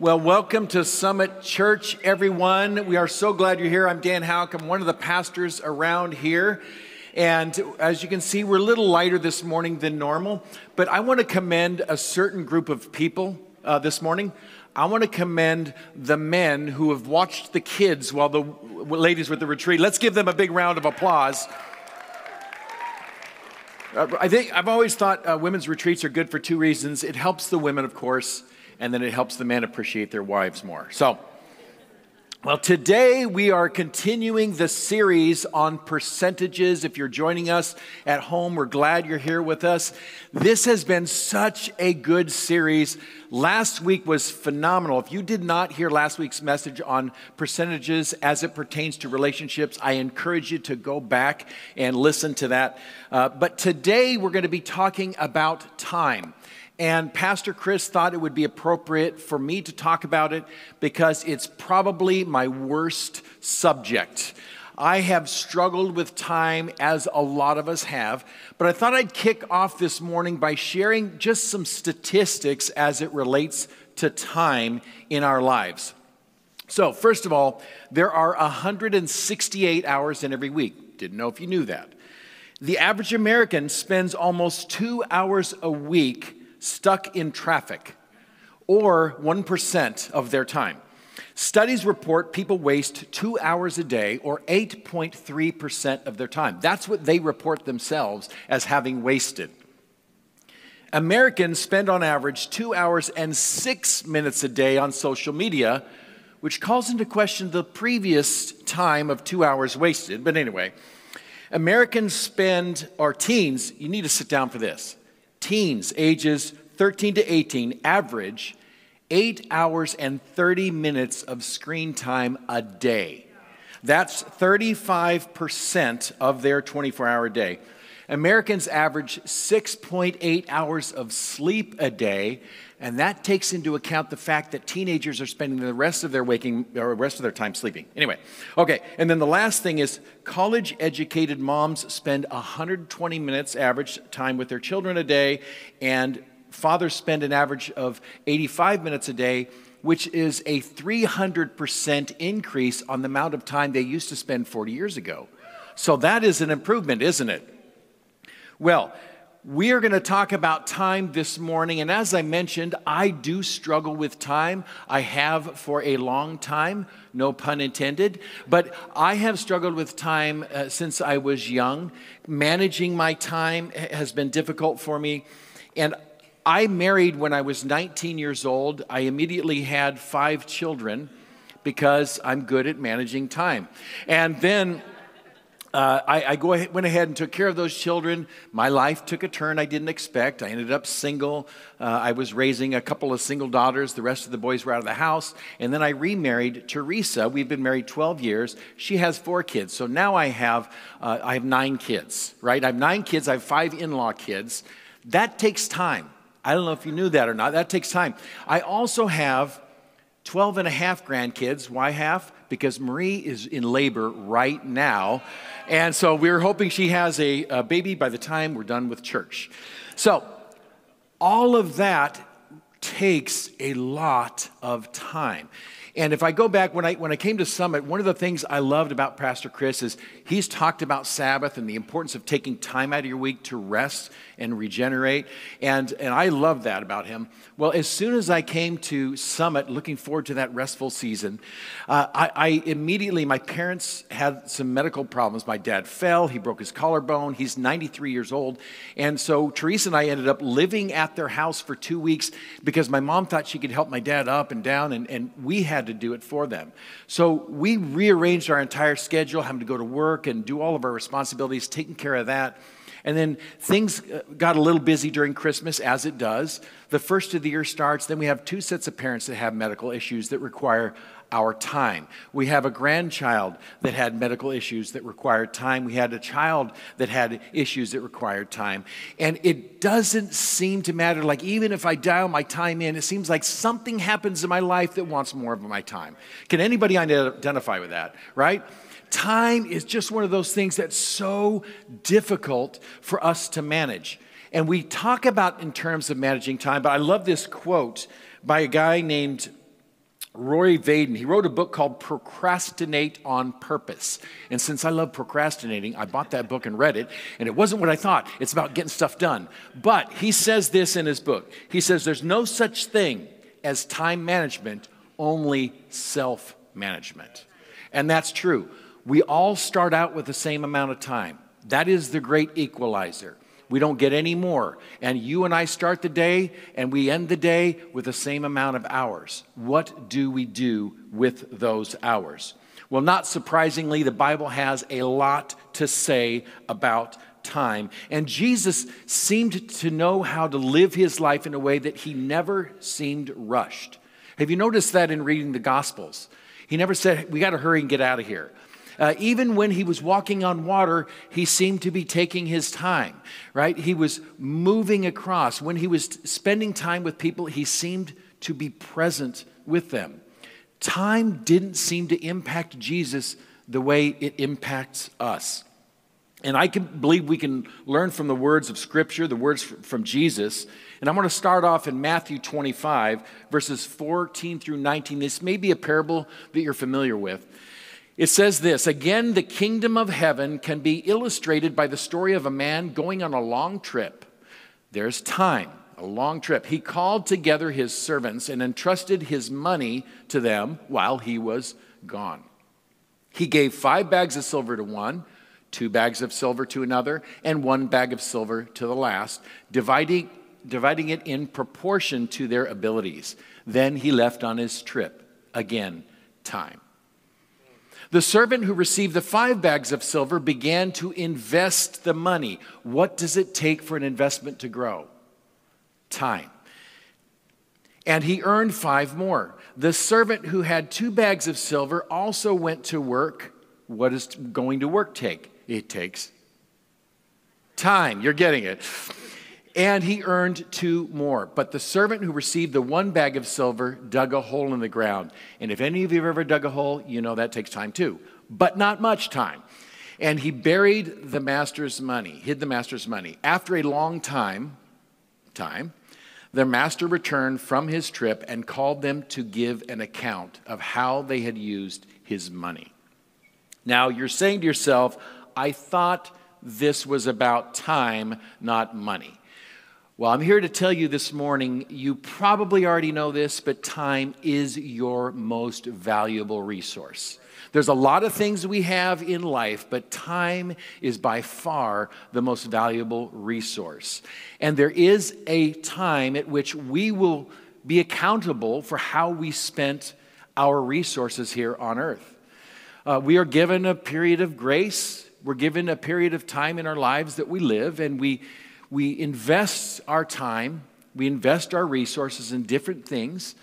Well, welcome to Summit Church, everyone. We are so glad you're here. I'm Dan Houk. I'm one of the pastors around here. And as you can see, we're a little lighter this morning than normal. But I want to commend a certain group of people uh, this morning. I want to commend the men who have watched the kids while the ladies were at the retreat. Let's give them a big round of applause. Uh, I think I've always thought uh, women's retreats are good for two reasons. It helps the women, of course, and then it helps the men appreciate their wives more. So, well, today we are continuing the series on percentages. If you're joining us at home, we're glad you're here with us. This has been such a good series. Last week was phenomenal. If you did not hear last week's message on percentages as it pertains to relationships, I encourage you to go back and listen to that. Uh, but today we're going to be talking about time. And Pastor Chris thought it would be appropriate for me to talk about it because it's probably my worst subject. I have struggled with time as a lot of us have, but I thought I'd kick off this morning by sharing just some statistics as it relates to time in our lives. So, first of all, there are 168 hours in every week. Didn't know if you knew that. The average American spends almost two hours a week stuck in traffic, or 1% of their time. Studies report people waste two hours a day, or 8.3% of their time. That's what they report themselves as having wasted. Americans spend on average two hours and six minutes a day on social media, which calls into question the previous time of two hours wasted. But anyway, Americans spend, or teens, you need to sit down for this teens ages 13 to 18 average 8 hours and 30 minutes of screen time a day. That's 35% of their 24 hour day. Americans average 6.8 hours of sleep a day, and that takes into account the fact that teenagers are spending the rest of their waking or rest of their time sleeping. Anyway, okay, and then the last thing is college educated moms spend 120 minutes average time with their children a day, and fathers spend an average of 85 minutes a day which is a 300% increase on the amount of time they used to spend 40 years ago. So that is an improvement, isn't it? Well, we are going to talk about time this morning. And as I mentioned, I do struggle with time. I have for a long time, no pun intended. But I have struggled with time uh, since I was young. Managing my time has been difficult for me. And I married when I was 19 years old. I immediately had five children because I'm good at managing time. And then uh, I, I ahead, went ahead and took care of those children. My life took a turn I didn't expect. I ended up single. Uh, I was raising a couple of single daughters. The rest of the boys were out of the house. And then I remarried Teresa. We've been married 12 years. She has four kids. So now I have, uh, I have nine kids, right? I have nine kids. I have five in law kids. That takes time. I don't know if you knew that or not. That takes time. I also have 12 and a half grandkids. Why half? Because Marie is in labor right now. And so we're hoping she has a, a baby by the time we're done with church. So, all of that takes a lot of time. And if I go back, when I, when I came to Summit, one of the things I loved about Pastor Chris is he's talked about Sabbath and the importance of taking time out of your week to rest and regenerate. And, and I love that about him. Well, as soon as I came to Summit, looking forward to that restful season, uh, I, I immediately, my parents had some medical problems. My dad fell, he broke his collarbone, he's 93 years old. And so Teresa and I ended up living at their house for two weeks because my mom thought she could help my dad up and down, and, and we had to do it for them. So we rearranged our entire schedule, having to go to work and do all of our responsibilities, taking care of that. And then things uh, got a little busy during Christmas, as it does. The first of the year starts, then we have two sets of parents that have medical issues that require our time. We have a grandchild that had medical issues that required time. We had a child that had issues that required time. And it doesn't seem to matter. Like, even if I dial my time in, it seems like something happens in my life that wants more of my time. Can anybody identify with that, right? Time is just one of those things that's so difficult for us to manage. And we talk about in terms of managing time, but I love this quote by a guy named Rory Vaden, he wrote a book called Procrastinate on Purpose. And since I love procrastinating, I bought that book and read it, and it wasn't what I thought. It's about getting stuff done. But he says this in his book He says, There's no such thing as time management, only self management. And that's true. We all start out with the same amount of time. That is the great equalizer. We don't get any more. And you and I start the day and we end the day with the same amount of hours. What do we do with those hours? Well, not surprisingly, the Bible has a lot to say about time. And Jesus seemed to know how to live his life in a way that he never seemed rushed. Have you noticed that in reading the Gospels? He never said, We got to hurry and get out of here. Uh, even when he was walking on water, he seemed to be taking his time, right? He was moving across. When he was spending time with people, he seemed to be present with them. Time didn't seem to impact Jesus the way it impacts us. And I can believe we can learn from the words of Scripture, the words from Jesus. And I'm going to start off in Matthew 25, verses 14 through 19. This may be a parable that you're familiar with. It says this Again, the kingdom of heaven can be illustrated by the story of a man going on a long trip. There's time, a long trip. He called together his servants and entrusted his money to them while he was gone. He gave five bags of silver to one, two bags of silver to another, and one bag of silver to the last, dividing, dividing it in proportion to their abilities. Then he left on his trip. Again, time. The servant who received the five bags of silver began to invest the money. What does it take for an investment to grow? Time. And he earned five more. The servant who had two bags of silver also went to work. What does going to work take? It takes time. You're getting it and he earned two more. But the servant who received the one bag of silver dug a hole in the ground. And if any of you have ever dug a hole, you know that takes time too, but not much time. And he buried the master's money, hid the master's money. After a long time, time, their master returned from his trip and called them to give an account of how they had used his money. Now you're saying to yourself, I thought this was about time, not money. Well, I'm here to tell you this morning, you probably already know this, but time is your most valuable resource. There's a lot of things we have in life, but time is by far the most valuable resource. And there is a time at which we will be accountable for how we spent our resources here on earth. Uh, we are given a period of grace, we're given a period of time in our lives that we live, and we we invest our time, we invest our resources in different things,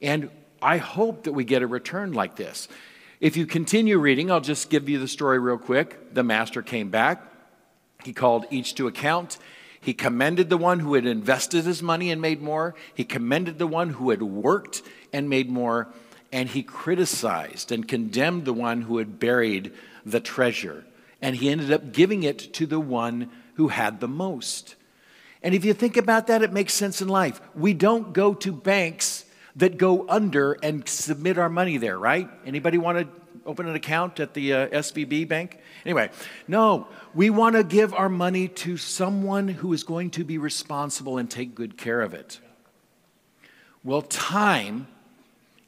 and I hope that we get a return like this. If you continue reading, I'll just give you the story real quick. The master came back, he called each to account. He commended the one who had invested his money and made more. He commended the one who had worked and made more. And he criticized and condemned the one who had buried the treasure. And he ended up giving it to the one who had the most. And if you think about that, it makes sense in life. We don't go to banks that go under and submit our money there, right? Anybody want to open an account at the uh, SVB bank? Anyway, no, we want to give our money to someone who is going to be responsible and take good care of it. Well, time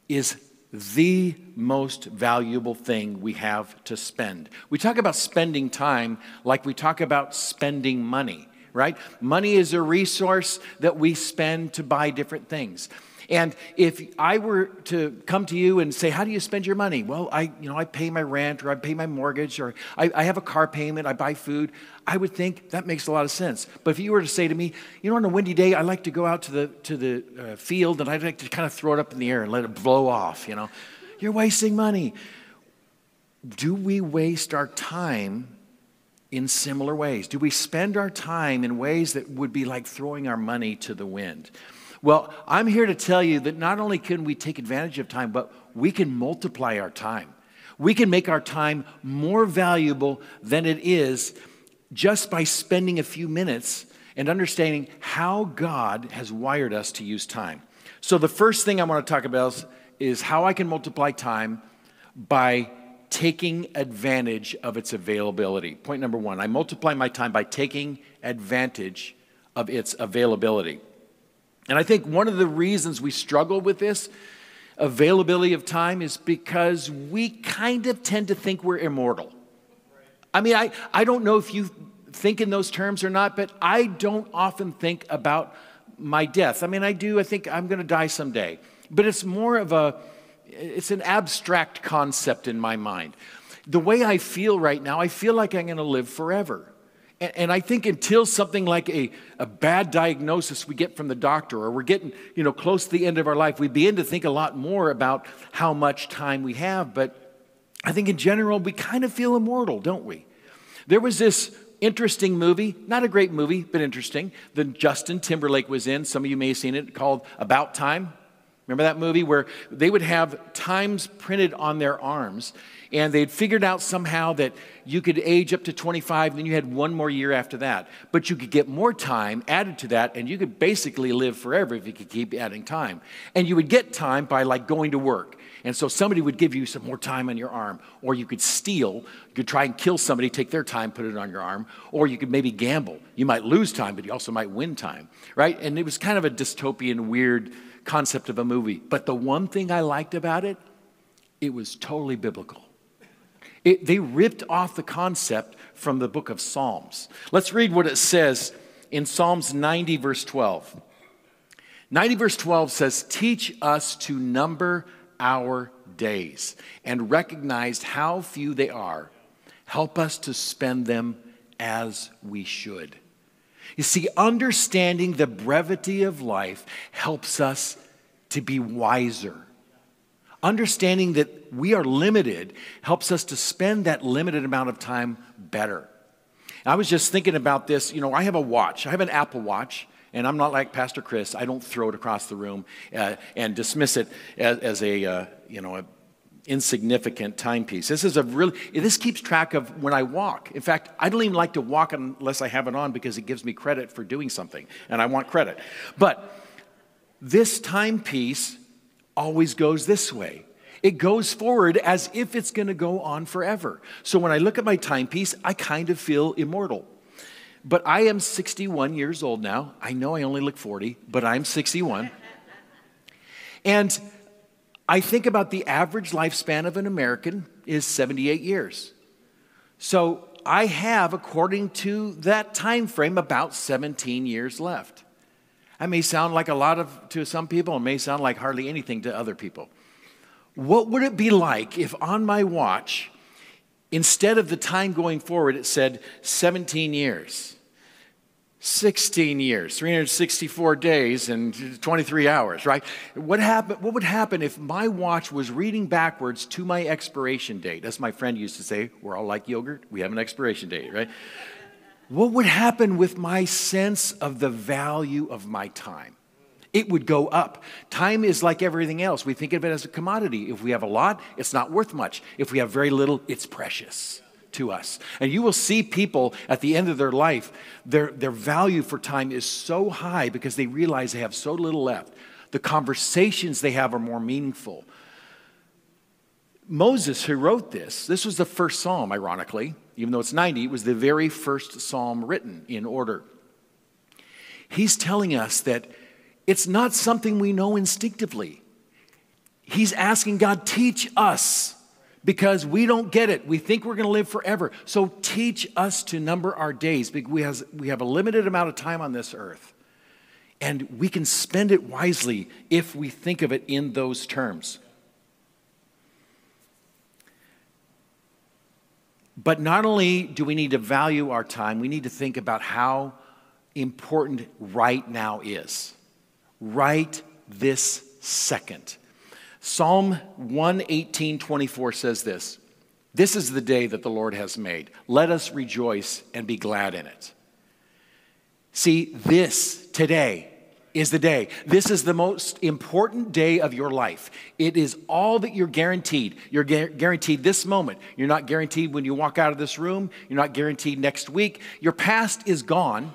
is the most valuable thing we have to spend. We talk about spending time like we talk about spending money, right? Money is a resource that we spend to buy different things. And if I were to come to you and say, How do you spend your money? Well, I, you know, I pay my rent or I pay my mortgage or I, I have a car payment, I buy food. I would think that makes a lot of sense. But if you were to say to me, you know, on a windy day, I like to go out to the, to the uh, field and I'd like to kind of throw it up in the air and let it blow off, you know, you're wasting money. Do we waste our time in similar ways? Do we spend our time in ways that would be like throwing our money to the wind? Well, I'm here to tell you that not only can we take advantage of time, but we can multiply our time. We can make our time more valuable than it is just by spending a few minutes and understanding how God has wired us to use time. So, the first thing I want to talk about is, how I can multiply time by taking advantage of its availability. Point number one I multiply my time by taking advantage of its availability. And I think one of the reasons we struggle with this availability of time is because we kind of tend to think we're immortal. I mean, I, I don't know if you think in those terms or not, but I don't often think about my death. I mean, I do, I think I'm going to die someday, but it's more of a, it's an abstract concept in my mind. The way I feel right now, I feel like I'm going to live forever. And, and, I think until something like a, a bad diagnosis we get from the doctor, or we're getting you know, close to the end of our life, we begin to think a lot more about how much time we have. But I think in general, we kind of feel immortal, don't we? There was this interesting movie, not a great movie, but interesting, that Justin Timberlake was in. Some of you may have seen it called About Time. Remember that movie where they would have times printed on their arms and they'd figured out somehow that you could age up to 25 and then you had one more year after that. But you could get more time added to that and you could basically live forever if you could keep adding time. And you would get time by like going to work. And so somebody would give you some more time on your arm, or you could steal. You could try and kill somebody, take their time, put it on your arm, or you could maybe gamble. You might lose time, but you also might win time, right? And it was kind of a dystopian, weird concept of a movie. But the one thing I liked about it, it was totally biblical. It, they ripped off the concept from the book of Psalms. Let's read what it says in Psalms 90, verse 12. 90, verse 12 says, Teach us to number our days and recognize how few they are. Help us to spend them as we should. You see, understanding the brevity of life helps us to be wiser. Understanding that we are limited helps us to spend that limited amount of time better. I was just thinking about this. You know, I have a watch, I have an Apple Watch. And I'm not like Pastor Chris. I don't throw it across the room uh, and dismiss it as, as a, uh, you know, a insignificant timepiece. This is a really, this keeps track of when I walk. In fact, I don't even like to walk unless I have it on because it gives me credit for doing something, and I want credit. But this timepiece always goes this way. It goes forward as if it's going to go on forever. So when I look at my timepiece, I kind of feel immortal. But I am 61 years old now. I know I only look 40, but I'm 61. and I think about the average lifespan of an American is 78 years. So I have, according to that time frame, about 17 years left. That may sound like a lot of to some people, it may sound like hardly anything to other people. What would it be like if on my watch Instead of the time going forward, it said 17 years, 16 years, 364 days, and 23 hours, right? What, happen, what would happen if my watch was reading backwards to my expiration date? As my friend used to say, we're all like yogurt, we have an expiration date, right? What would happen with my sense of the value of my time? it would go up. Time is like everything else. We think of it as a commodity. If we have a lot, it's not worth much. If we have very little, it's precious to us. And you will see people at the end of their life, their, their value for time is so high because they realize they have so little left. The conversations they have are more meaningful. Moses, who wrote this, this was the first psalm, ironically, even though it's 90, it was the very first psalm written in order. He's telling us that it's not something we know instinctively. He's asking God, teach us because we don't get it. We think we're going to live forever. So teach us to number our days because we, have a limited amount of time on this earth. And we can spend it wisely if we think of it in those terms. But not only do we need to value our time, we need to think about how important right now is right this second. Psalm 118 24 says this This is the day that the Lord has made. Let us rejoice and be glad in it. See, this today is the day. This is the most important day of your life. It is all that you're guaranteed. You're guaranteed this moment. You're not guaranteed when you walk out of this room. You're not guaranteed next week. Your past is gone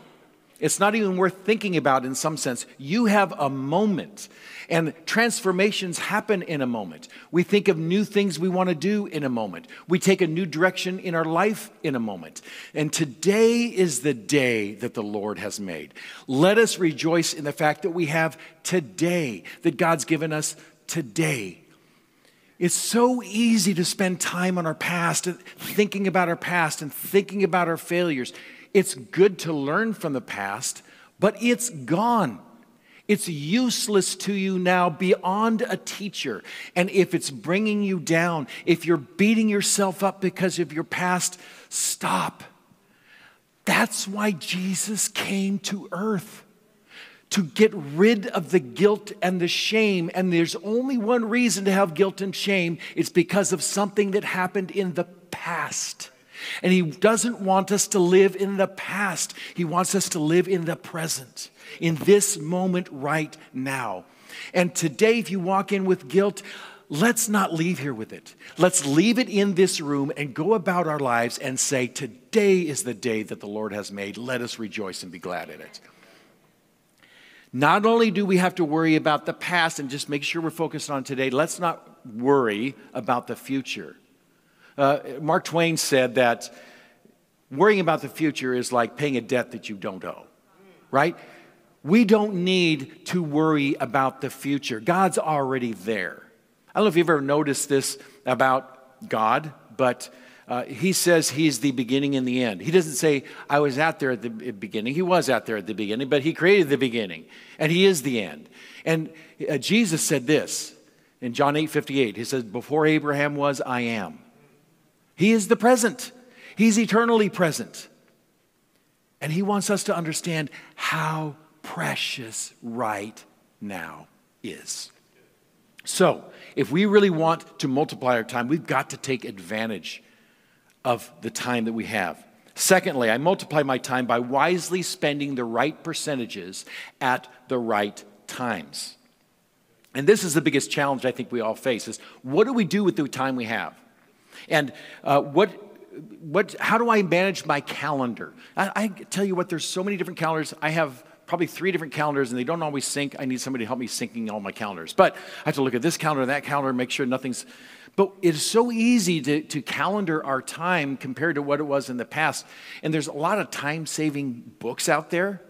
It's not even worth thinking about in some sense. You have a moment, and transformations happen in a moment. We think of new things we want to do in a moment. We take a new direction in our life in a moment. And today is the day that the Lord has made. Let us rejoice in the fact that we have today, that God's given us today. It's so easy to spend time on our past, thinking about our past and thinking about our failures. It's good to learn from the past, but it's gone. It's useless to you now beyond a teacher. And if it's bringing you down, if you're beating yourself up because of your past, stop. That's why Jesus came to earth to get rid of the guilt and the shame. And there's only one reason to have guilt and shame it's because of something that happened in the past. And he doesn't want us to live in the past. He wants us to live in the present, in this moment right now. And today, if you walk in with guilt, let's not leave here with it. Let's leave it in this room and go about our lives and say, Today is the day that the Lord has made. Let us rejoice and be glad in it. Not only do we have to worry about the past and just make sure we're focused on today, let's not worry about the future. Uh, Mark Twain said that worrying about the future is like paying a debt that you don't owe, right? We don't need to worry about the future. God's already there. I don't know if you've ever noticed this about God, but uh, he says he's the beginning and the end. He doesn't say, I was out there at the beginning. He was out there at the beginning, but he created the beginning, and he is the end. And uh, Jesus said this in John 8 58. He says, Before Abraham was, I am. He is the present, He's eternally present. And He wants us to understand how precious right now is. So, if we really want to multiply our time, we've got to take advantage of the time that we have. Secondly, I multiply my time by wisely spending the right percentages at the right times. And this is the biggest challenge I think we all face is what do we do with the time we have? And uh, what, what, how do I manage my calendar? I, I tell you what, there's so many different calendars. I have probably three different calendars and they don't always sync. I need somebody to help me syncing all my calendars. But I have to look at this calendar that calendar and make sure nothing's. But it's so easy to, to calendar our time compared to what it was in the past. And there's a lot of time saving books out there.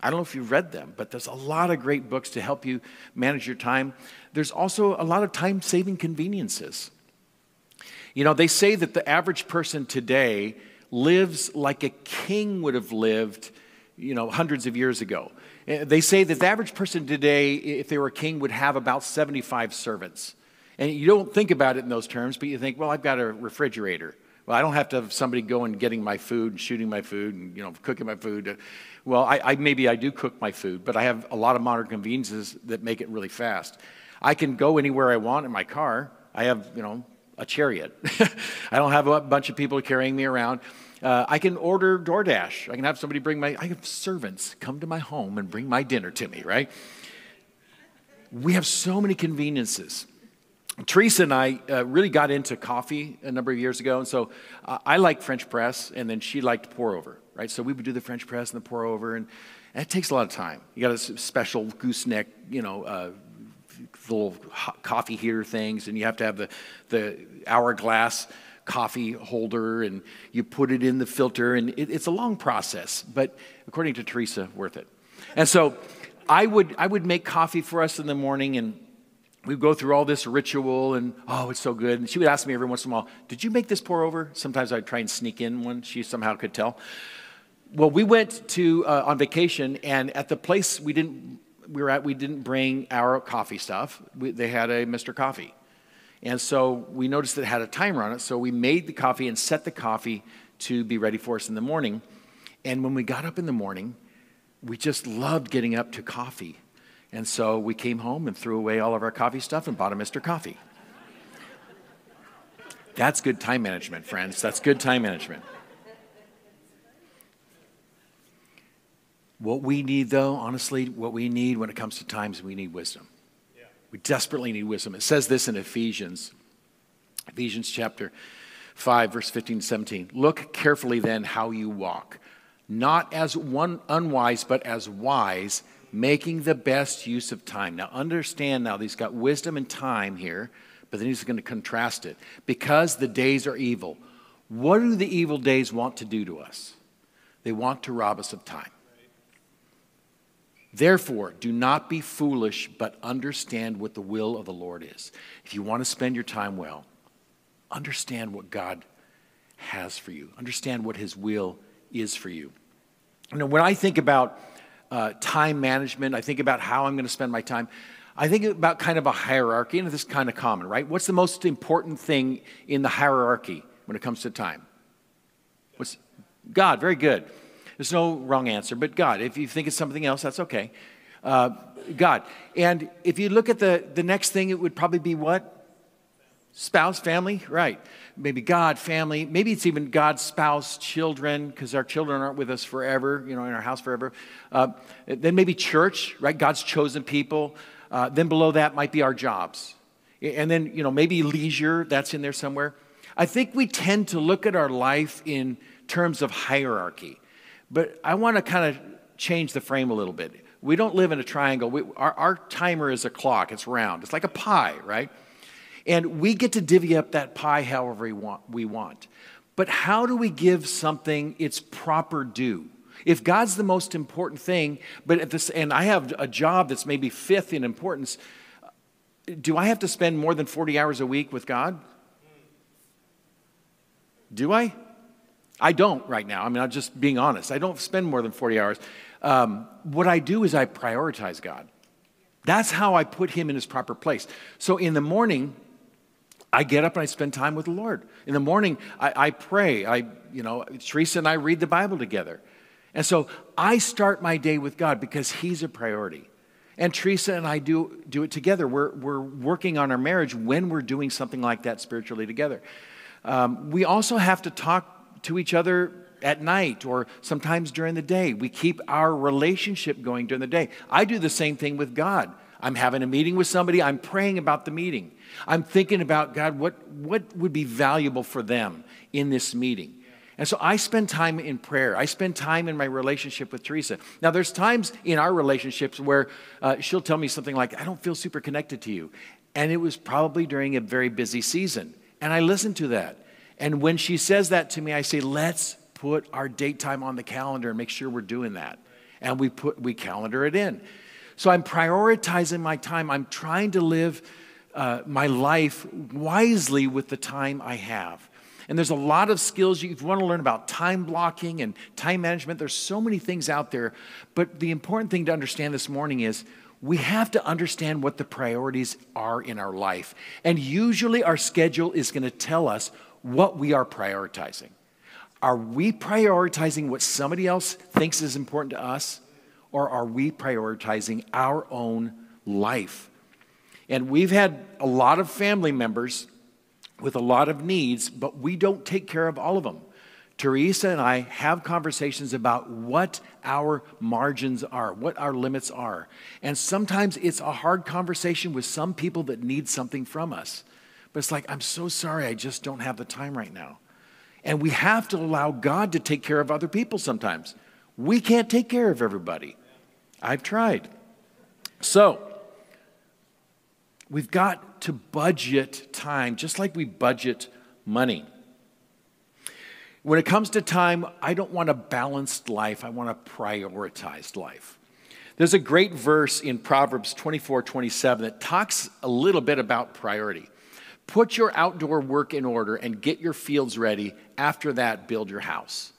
I don't know if you've read them, but there's a lot of great books to help you manage your time. There's also a lot of time saving conveniences. You know, they say that the average person today lives like a king would have lived, you know, hundreds of years ago. Eh, they say that the average person today, if they were a king, would have about 75 servants. And you don't think about it in those terms, but you think, well, I've got a refrigerator. Well, I don't have to have somebody going and getting my food and shooting my food and you know cooking my food. Well, I, I, maybe I do cook my food, but I have a lot of modern conveniences that make it really fast. I can go anywhere I want in my car. I have you know a chariot. I don't have a bunch of people carrying me around. Uh, I can order DoorDash. I can have somebody bring my, I have servants come to my home and bring my dinner to me, right? We have so many conveniences. Teresa and I uh, really got into coffee a number of years ago, and so uh, I like French press, and then she liked pour over, right? So we would do the French press and the pour over, and, and it takes a lot of time. You got a special gooseneck, you know, little coffee heater things, and you have to have the, the hourglass coffee holder, and you put it in the filter, and it, it's a long process, but according to Teresa, worth it. And so I would, I would make coffee for us in the morning, and we'd go through all this ritual, and oh, it's so good. And she would ask me every once in a while, Did you make this pour over? Sometimes I'd try and sneak in one. She somehow could tell. Well, we went to uh, on vacation, and at the place we didn't we were at, we didn't bring our coffee stuff. We, they had a Mr. Coffee. And so we noticed it had a timer on it. So we made the coffee and set the coffee to be ready for us in the morning. And when we got up in the morning, we just loved getting up to coffee. And so we came home and threw away all of our coffee stuff and bought a Mr. Coffee. That's good time management, friends. That's good time management. What we need, though, honestly, what we need when it comes to times, we need wisdom. Yeah. We desperately need wisdom. It says this in Ephesians, Ephesians chapter 5, verse 15 to 17. Look carefully then how you walk, not as one unwise, but as wise, making the best use of time. Now, understand now, he's got wisdom and time here, but then he's going to contrast it. Because the days are evil. What do the evil days want to do to us? They want to rob us of time. Therefore, do not be foolish, but understand what the will of the Lord is. If you want to spend your time well, understand what God has for you, understand what His will is for you. You know, when I think about uh, time management, I think about how I'm going to spend my time. I think about kind of a hierarchy, and this is kind of common, right? What's the most important thing in the hierarchy when it comes to time? What's God? Very good. There's no wrong answer, but God. If you think it's something else, that's okay. Uh, God. And if you look at the, the next thing, it would probably be what? Spouse, family, right. Maybe God, family. Maybe it's even God's spouse, children, because our children aren't with us forever, you know, in our house forever. Uh, then maybe church, right? God's chosen people. Uh, then below that might be our jobs. And then, you know, maybe leisure, that's in there somewhere. I think we tend to look at our life in terms of hierarchy. But I want to kind of change the frame a little bit. We don't live in a triangle. We, our, our timer is a clock, it's round, it's like a pie, right? And we get to divvy up that pie however we want. We want. But how do we give something its proper due? If God's the most important thing, but at this, and I have a job that's maybe fifth in importance, do I have to spend more than 40 hours a week with God? Do I? I don't right now. I mean, I'm just being honest. I don't spend more than 40 hours. Um, what I do is I prioritize God. That's how I put him in his proper place. So in the morning, I get up and I spend time with the Lord. In the morning, I, I pray. I, you know, Teresa and I read the Bible together. And so I start my day with God because He's a priority. And Teresa and I do, do it together. We're, we're working on our marriage when we're doing something like that spiritually together. Um, we also have to talk to each other at night or sometimes during the day. We keep our relationship going during the day. I do the same thing with God. I'm having a meeting with somebody, I'm praying about the meeting. I'm thinking about, God, what, what would be valuable for them in this meeting? And so I spend time in prayer. I spend time in my relationship with Teresa. Now, there's times in our relationships where uh, she'll tell me something like, I don't feel super connected to you. And it was probably during a very busy season. And I listen to that. And when she says that to me, I say, let's put our date time on the calendar and make sure we're doing that. And we put we calendar it in. So I'm prioritizing my time. I'm trying to live uh, my life wisely with the time I have. And there's a lot of skills you, want to learn about time blocking and time management. There's so many things out there. But the important thing to understand this morning is we have to understand what the priorities are in our life. And usually our schedule is going to tell us what we are prioritizing. Are we prioritizing what somebody else thinks is important to us? Or are we prioritizing our own life? And we've had a lot of family members with a lot of needs, but we don't take care of all of them. Teresa and I have conversations about what our margins are, what our limits are. And sometimes it's a hard conversation with some people that need something from us. But it's like, I'm so sorry, I just don't have the time right now. And we have to allow God to take care of other people sometimes. We can't take care of everybody. I've tried. So, we've got to budget time just like we budget money. When it comes to time, I don't want a balanced life, I want a prioritized life. There's a great verse in Proverbs 24 27 that talks a little bit about priority. Put your outdoor work in order and get your fields ready. After that, build your house.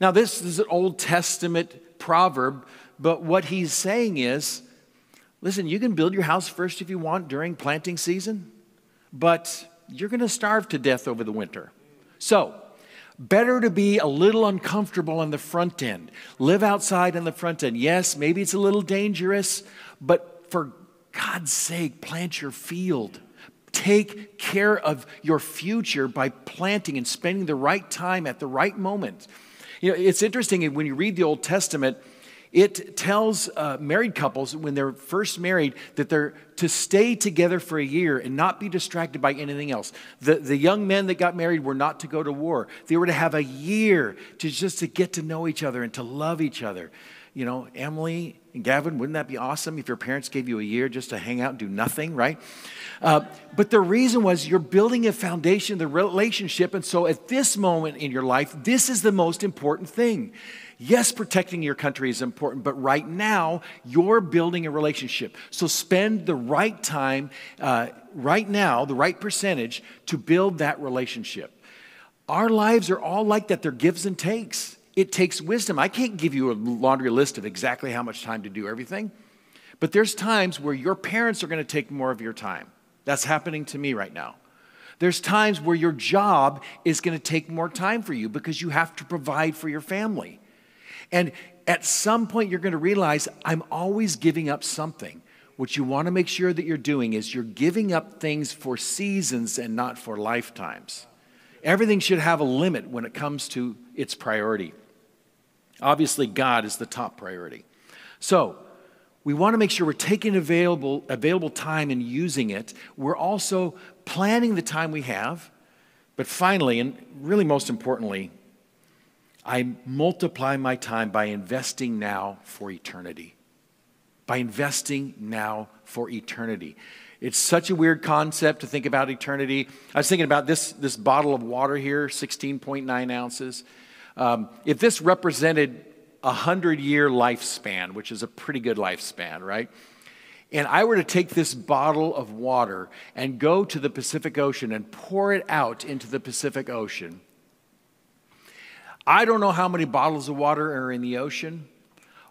Now, this is an Old Testament proverb but what he's saying is listen, you can build your house first if you want during planting season, but you're going to starve to death over the winter. So, better to be a little uncomfortable on the front end, live outside on the front end. Yes, maybe it's a little dangerous, but for God's sake, plant your field. Take care of your future by planting and spending the right time at the right moment. You know, it's interesting when you read the Old Testament, It tells uh, married couples when they're first married that they're to stay together for a year and not be distracted by anything else. The, the young men that got married were not to go to war. They were to have a year to just to get to know each other and to love each other. You know, Emily and Gavin, wouldn't that be awesome if your parents gave you a year just to hang out and do nothing, right? Uh, but the reason was you're building a foundation, the relationship. And so at this moment in your life, this is the most important thing. Yes, protecting your country is important, but right now, you're building a relationship. So spend the right time, uh, right now, the right percentage to build that relationship. Our lives are all like that, they're gives and takes. It takes wisdom. I can't give you a laundry list of exactly how much time to do everything, but there's times where your parents are going to take more of your time. That's happening to me right now. There's times where your job is going to take more time for you because you have to provide for your family. And at some point, you're going to realize I'm always giving up something. What you want to make sure that you're doing is you're giving up things for seasons and not for lifetimes. Everything should have a limit when it comes to its priority. Obviously, God is the top priority. So, we want to make sure we're taking available, available time and using it. We're also planning the time we have. But finally, and really most importantly, I multiply my time by investing now for eternity. By investing now for eternity. It's such a weird concept to think about eternity. I was thinking about this, this bottle of water here, 16.9 ounces. Um, if this represented a 100 year lifespan, which is a pretty good lifespan, right? And I were to take this bottle of water and go to the Pacific Ocean and pour it out into the Pacific Ocean, I don't know how many bottles of water are in the ocean,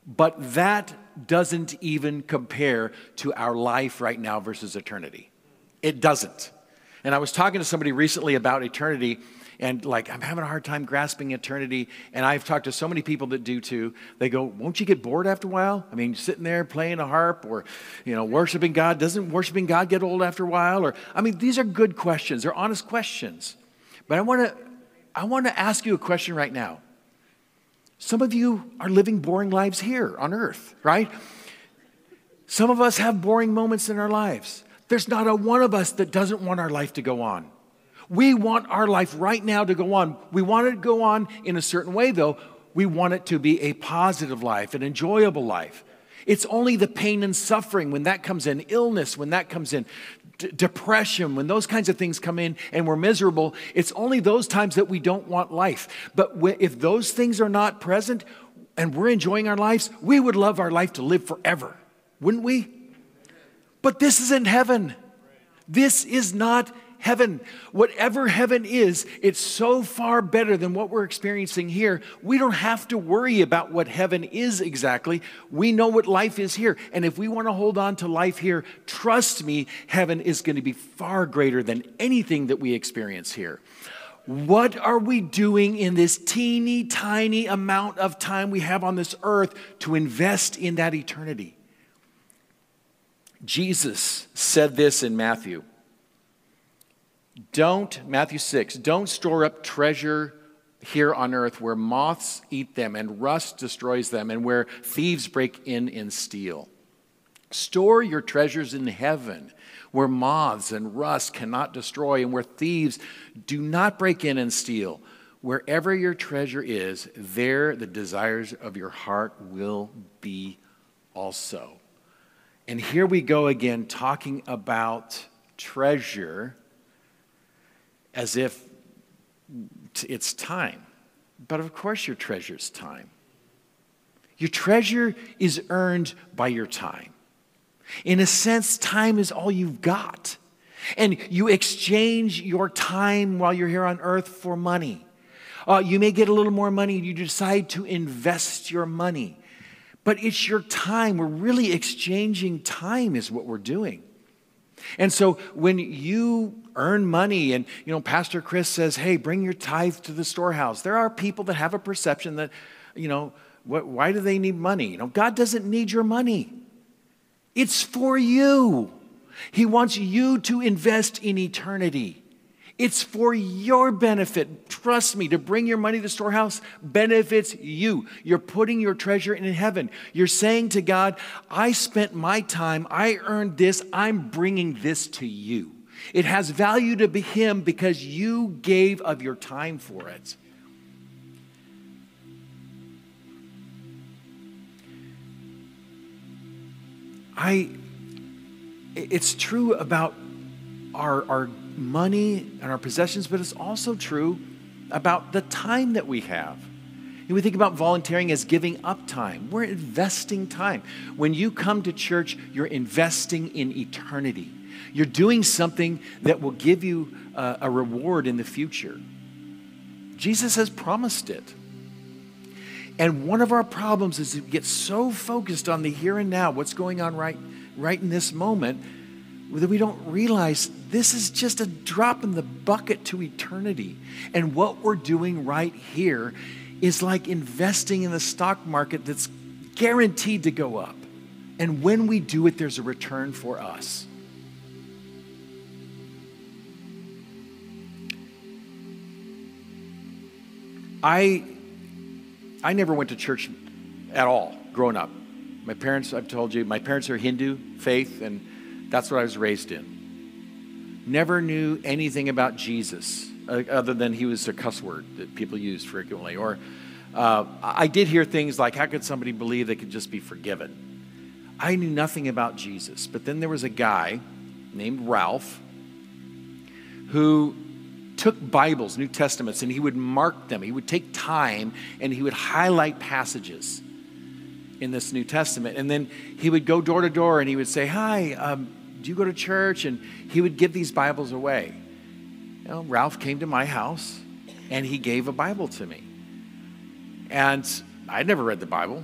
but that doesn't even compare to our life right now versus eternity. It doesn't. And I was talking to somebody recently about eternity, and like, I'm having a hard time grasping eternity. And I've talked to so many people that do too. They go, Won't you get bored after a while? I mean, sitting there playing a harp or, you know, worshiping God, doesn't worshiping God get old after a while? Or, I mean, these are good questions, they're honest questions. But I want to I want to ask you a question right now. Some of you are living boring lives here on earth, right? Some of us have boring moments in our lives. There's not a one of us that doesn't want our life to go on. We want our life right now to go on. We want it to go on in a certain way, though. We want it to be a positive life, an enjoyable life. It's only the pain and suffering when that comes in, illness when that comes in, d- depression, when those kinds of things come in and we're miserable, it's only those times that we don't want life. But if those things are not present and we're enjoying our lives, we would love our life to live forever, wouldn't we? But this isn't heaven. This is not heaven. Whatever heaven is, it's so far better than what we're experiencing here. We don't have to worry about what heaven is exactly. We know what life is here. And if we want to hold on to life here, trust me, heaven is going to be far greater than anything that we experience here. What are we doing in this teeny tiny amount of time we have on this earth to invest in that eternity? Jesus said this in Matthew. Don't, Matthew 6, don't store up treasure here on earth where moths eat them and rust destroys them and where thieves break in and steal. Store your treasures in heaven where moths and rust cannot destroy and where thieves do not break in and steal. Wherever your treasure is, there the desires of your heart will be also. And here we go again talking about treasure as if it's time. But of course, your treasure is time. Your treasure is earned by your time. In a sense, time is all you've got. And you exchange your time while you're here on earth for money. Uh, you may get a little more money you decide to invest your money. But it's your time. We're really exchanging time, is what we're doing. And so when you earn money and you know Pastor Chris says, "Hey, bring your tithe to the storehouse." There are people that have a perception that, you know, what, why do they need money? You know, God doesn't need your money. It's for you. He wants you to invest in eternity. It's for your benefit. Trust me, to bring your money to the storehouse benefits you. You're putting your treasure in heaven. You're saying to God, I spent my time, I earned this, I'm bringing this to you. It has value to Him because you gave of your time for it. I, it's true about our, our money and our possessions, but it's also true about the time that we have. And we think about volunteering as giving up time. We're investing time. When you come to church, you're investing in eternity. You're doing something that will give you a, a reward in the future. Jesus has promised it. And one of our problems is to get so focused on the here and now, what's going on right, right in this moment, that we don't realize this is just a drop in the bucket to eternity. And what we're doing right here is like investing in the stock market that's guaranteed to go up. And when we do it, there's a return for us. I, I never went to church at all growing up. My parents, I've told you, my parents are Hindu faith, and that's what I was raised in. Never knew anything about Jesus uh, other than he was a cuss word that people use frequently. Or uh, I did hear things like, how could somebody believe they could just be forgiven? I knew nothing about Jesus. But then there was a guy named Ralph who took Bibles, New Testaments, and he would mark them. He would take time and he would highlight passages in this New Testament. And then he would go door to door and he would say, Hi, um, do you go to church? And he would give these Bibles away. You know, Ralph came to my house and he gave a Bible to me. And I'd never read the Bible.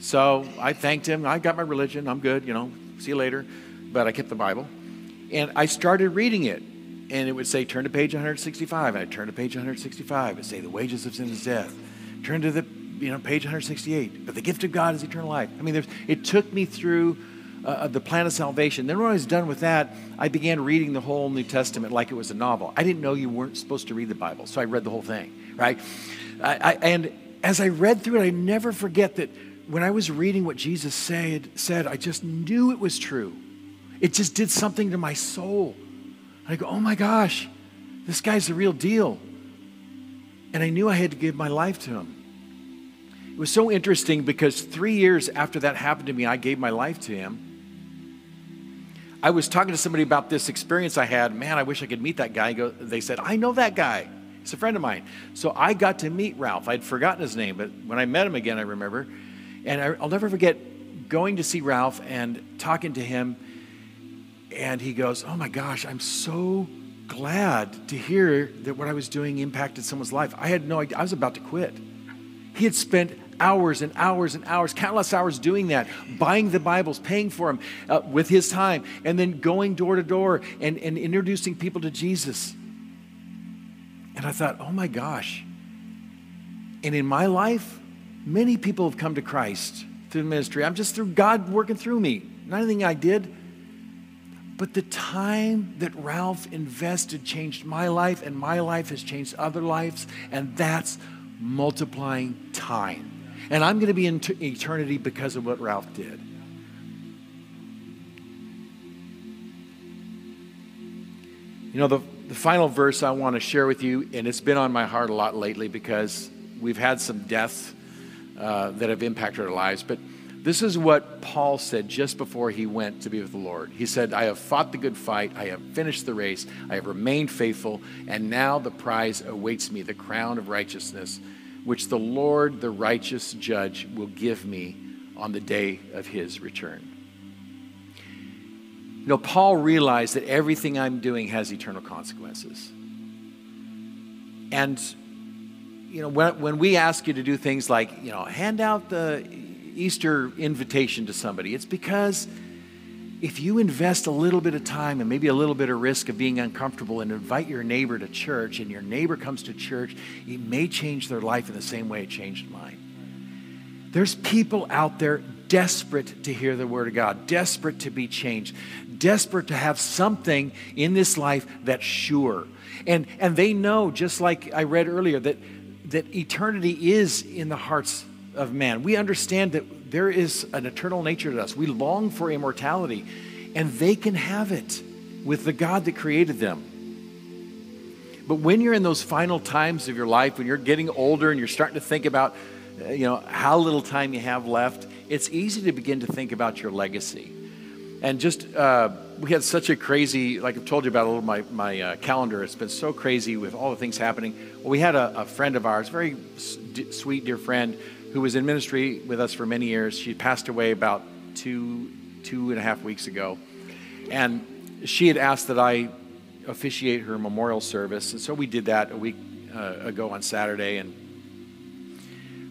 So I thanked him. I got my religion. I'm good, you know, see you later. But I kept the Bible. And I started reading it. And it would say, turn to page 165. And I'd turn to page 165. It'd say, the wages of sin is death. Turn to the you know, page 168. But the gift of God is eternal life. I mean, it took me through uh, the plan of salvation. Then when I was done with that, I began reading the whole New Testament like it was a novel. I didn't know you weren't supposed to read the Bible, so I read the whole thing, right? I, I, and as I read through it, I never forget that when I was reading what Jesus said, said, I just knew it was true. It just did something to my soul. And I go, oh my gosh, this guy's the real deal. And I knew I had to give my life to him. It was so interesting because three years after that happened to me, I gave my life to him. I was talking to somebody about this experience I had. Man, I wish I could meet that guy. They said, I know that guy. He's a friend of mine. So I got to meet Ralph. I'd forgotten his name, but when I met him again, I remember. And I'll never forget going to see Ralph and talking to him. And he goes, Oh my gosh, I'm so glad to hear that what I was doing impacted someone's life. I had no idea. I was about to quit. He had spent hours and hours and hours, countless hours doing that, buying the Bibles, paying for them uh, with his time, and then going door to door and, and introducing people to Jesus. And I thought, oh my gosh. And in my life, many people have come to Christ through ministry. I'm just through God working through me, not anything I did. But the time that Ralph invested changed my life, and my life has changed other lives, and that's multiplying time. And I'm going to be in t- eternity because of what Ralph did. You know, the, the final verse I want to share with you, and it's been on my heart a lot lately because we've had some deaths uh, that have impacted our lives. But this is what Paul said just before he went to be with the Lord. He said, I have fought the good fight, I have finished the race, I have remained faithful, and now the prize awaits me, the crown of righteousness which the Lord, the righteous judge, will give me on the day of his return. You know, Paul realized that everything I'm doing has eternal consequences. And, you know, when, when we ask you to do things like, you know, hand out the Easter invitation to somebody, it's because if you invest a little bit of time and maybe a little bit of risk of being uncomfortable and invite your neighbor to church and your neighbor comes to church, it may change their life in the same way it changed mine. There's people out there desperate to hear the word of God, desperate to be changed, desperate to have something in this life that's sure. And, and they know, just like I read earlier, that, that eternity is in the hearts of man. We understand that there is an eternal nature to us. We long for immortality, and they can have it with the God that created them. But when you're in those final times of your life, when you're getting older and you're starting to think about, uh, you know, how little time you have left, it's easy to begin to think about your legacy. And just, uh, we had such a crazy, like I've told you about a little my, my uh, calendar, it's been so crazy with all the things happening. Well, we had a, a friend of ours, very sweet, dear friend, who was in ministry with us for many years. She passed away about two, two and a half weeks ago. And she had asked that I officiate her memorial service. And so we did that a week uh, ago on Saturday. And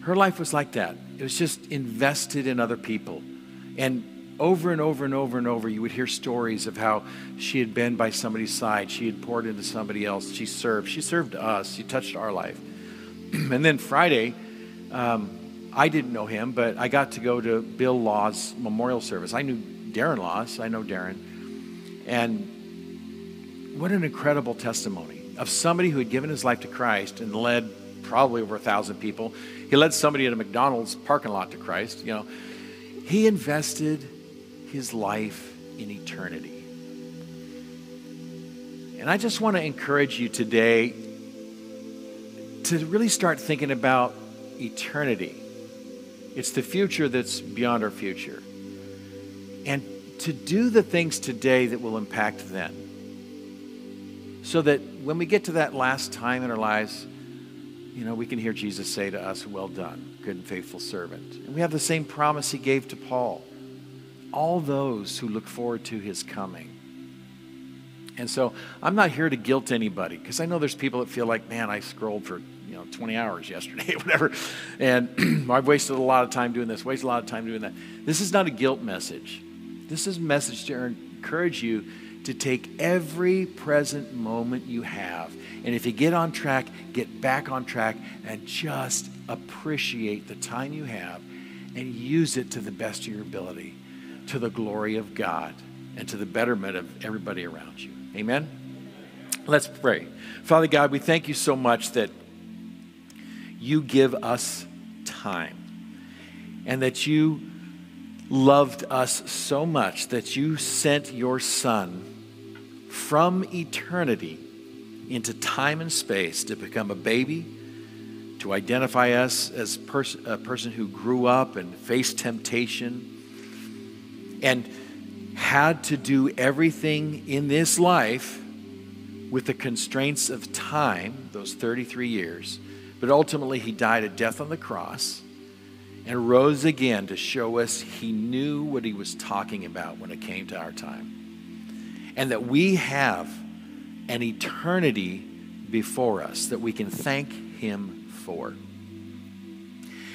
her life was like that. It was just invested in other people. And over and over and over and over, you would hear stories of how she had been by somebody's side. She had poured into somebody else. She served. She served us. She touched our life. and then Friday, um, I didn't know him, but I got to go to Bill Law's memorial service. I knew Darren Laws. I know Darren. And what an incredible testimony of somebody who had given his life to Christ and led probably over a thousand people. He led somebody at a McDonald's parking lot to Christ. You know, he invested his life in eternity. And I just want to encourage you today to really start thinking about eternity it's the future that's beyond our future. And to do the things today that will impact then. So that when we get to that last time in our lives, you know, we can hear Jesus say to us, Well done, good and faithful servant. And we have the same promise he gave to Paul all those who look forward to his coming. And so I'm not here to guilt anybody because I know there's people that feel like, man, I scrolled for you 20 hours yesterday, whatever, and I've wasted a lot of time doing this, wasted a lot of time doing that. This is not a guilt message. This is a message to encourage you to take every present moment you have. And if you get on track, get back on track and just appreciate the time you have and use it to the best of your ability, to the glory of God and to the betterment of everybody around you. Amen? Let's pray. Father God, we thank you so much that you give us time and that you loved us so much that you sent your son from eternity into time and space to become a baby, to identify us as pers- a person who grew up and faced temptation and had to do everything in this life with the constraints of time, those 33 years but ultimately, he died a death on the cross and rose again to show us he knew what he was talking about when it came to our time. And that we have an eternity before us that we can thank him for.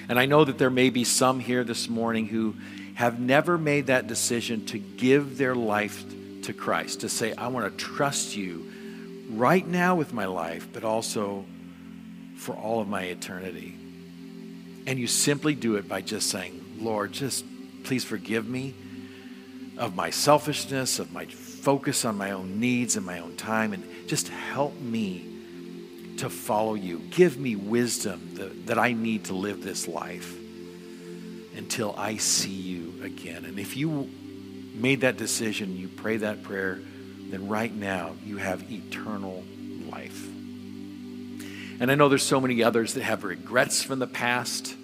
And I know that there may be some here this morning who have never made that decision to give their life to Christ, to say, I want to trust you right now with my life, but also for all of my eternity. And you simply do it by just saying, Lord, just please forgive me of my selfishness, of my focus on my own needs and my own time, and just help me to follow you. Give me wisdom that, that I need to live this life until I see you again. And if you made that decision, you pray that prayer, then right now you have eternal life. And I know there's so many others that have regrets from the past.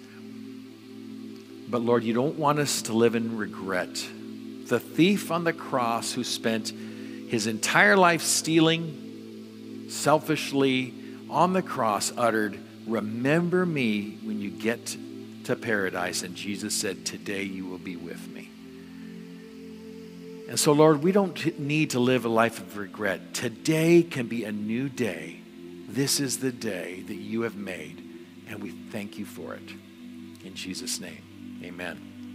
But Lord, you don't want us to live in regret. The thief on the cross who spent his entire life stealing selfishly on the cross uttered, Remember me when you get to paradise. And Jesus said, Today you will be with me. And so, Lord, we don't need to live a life of regret. Today can be a new day this is the day that you have made, and we thank you for it. In Jesus' name, amen.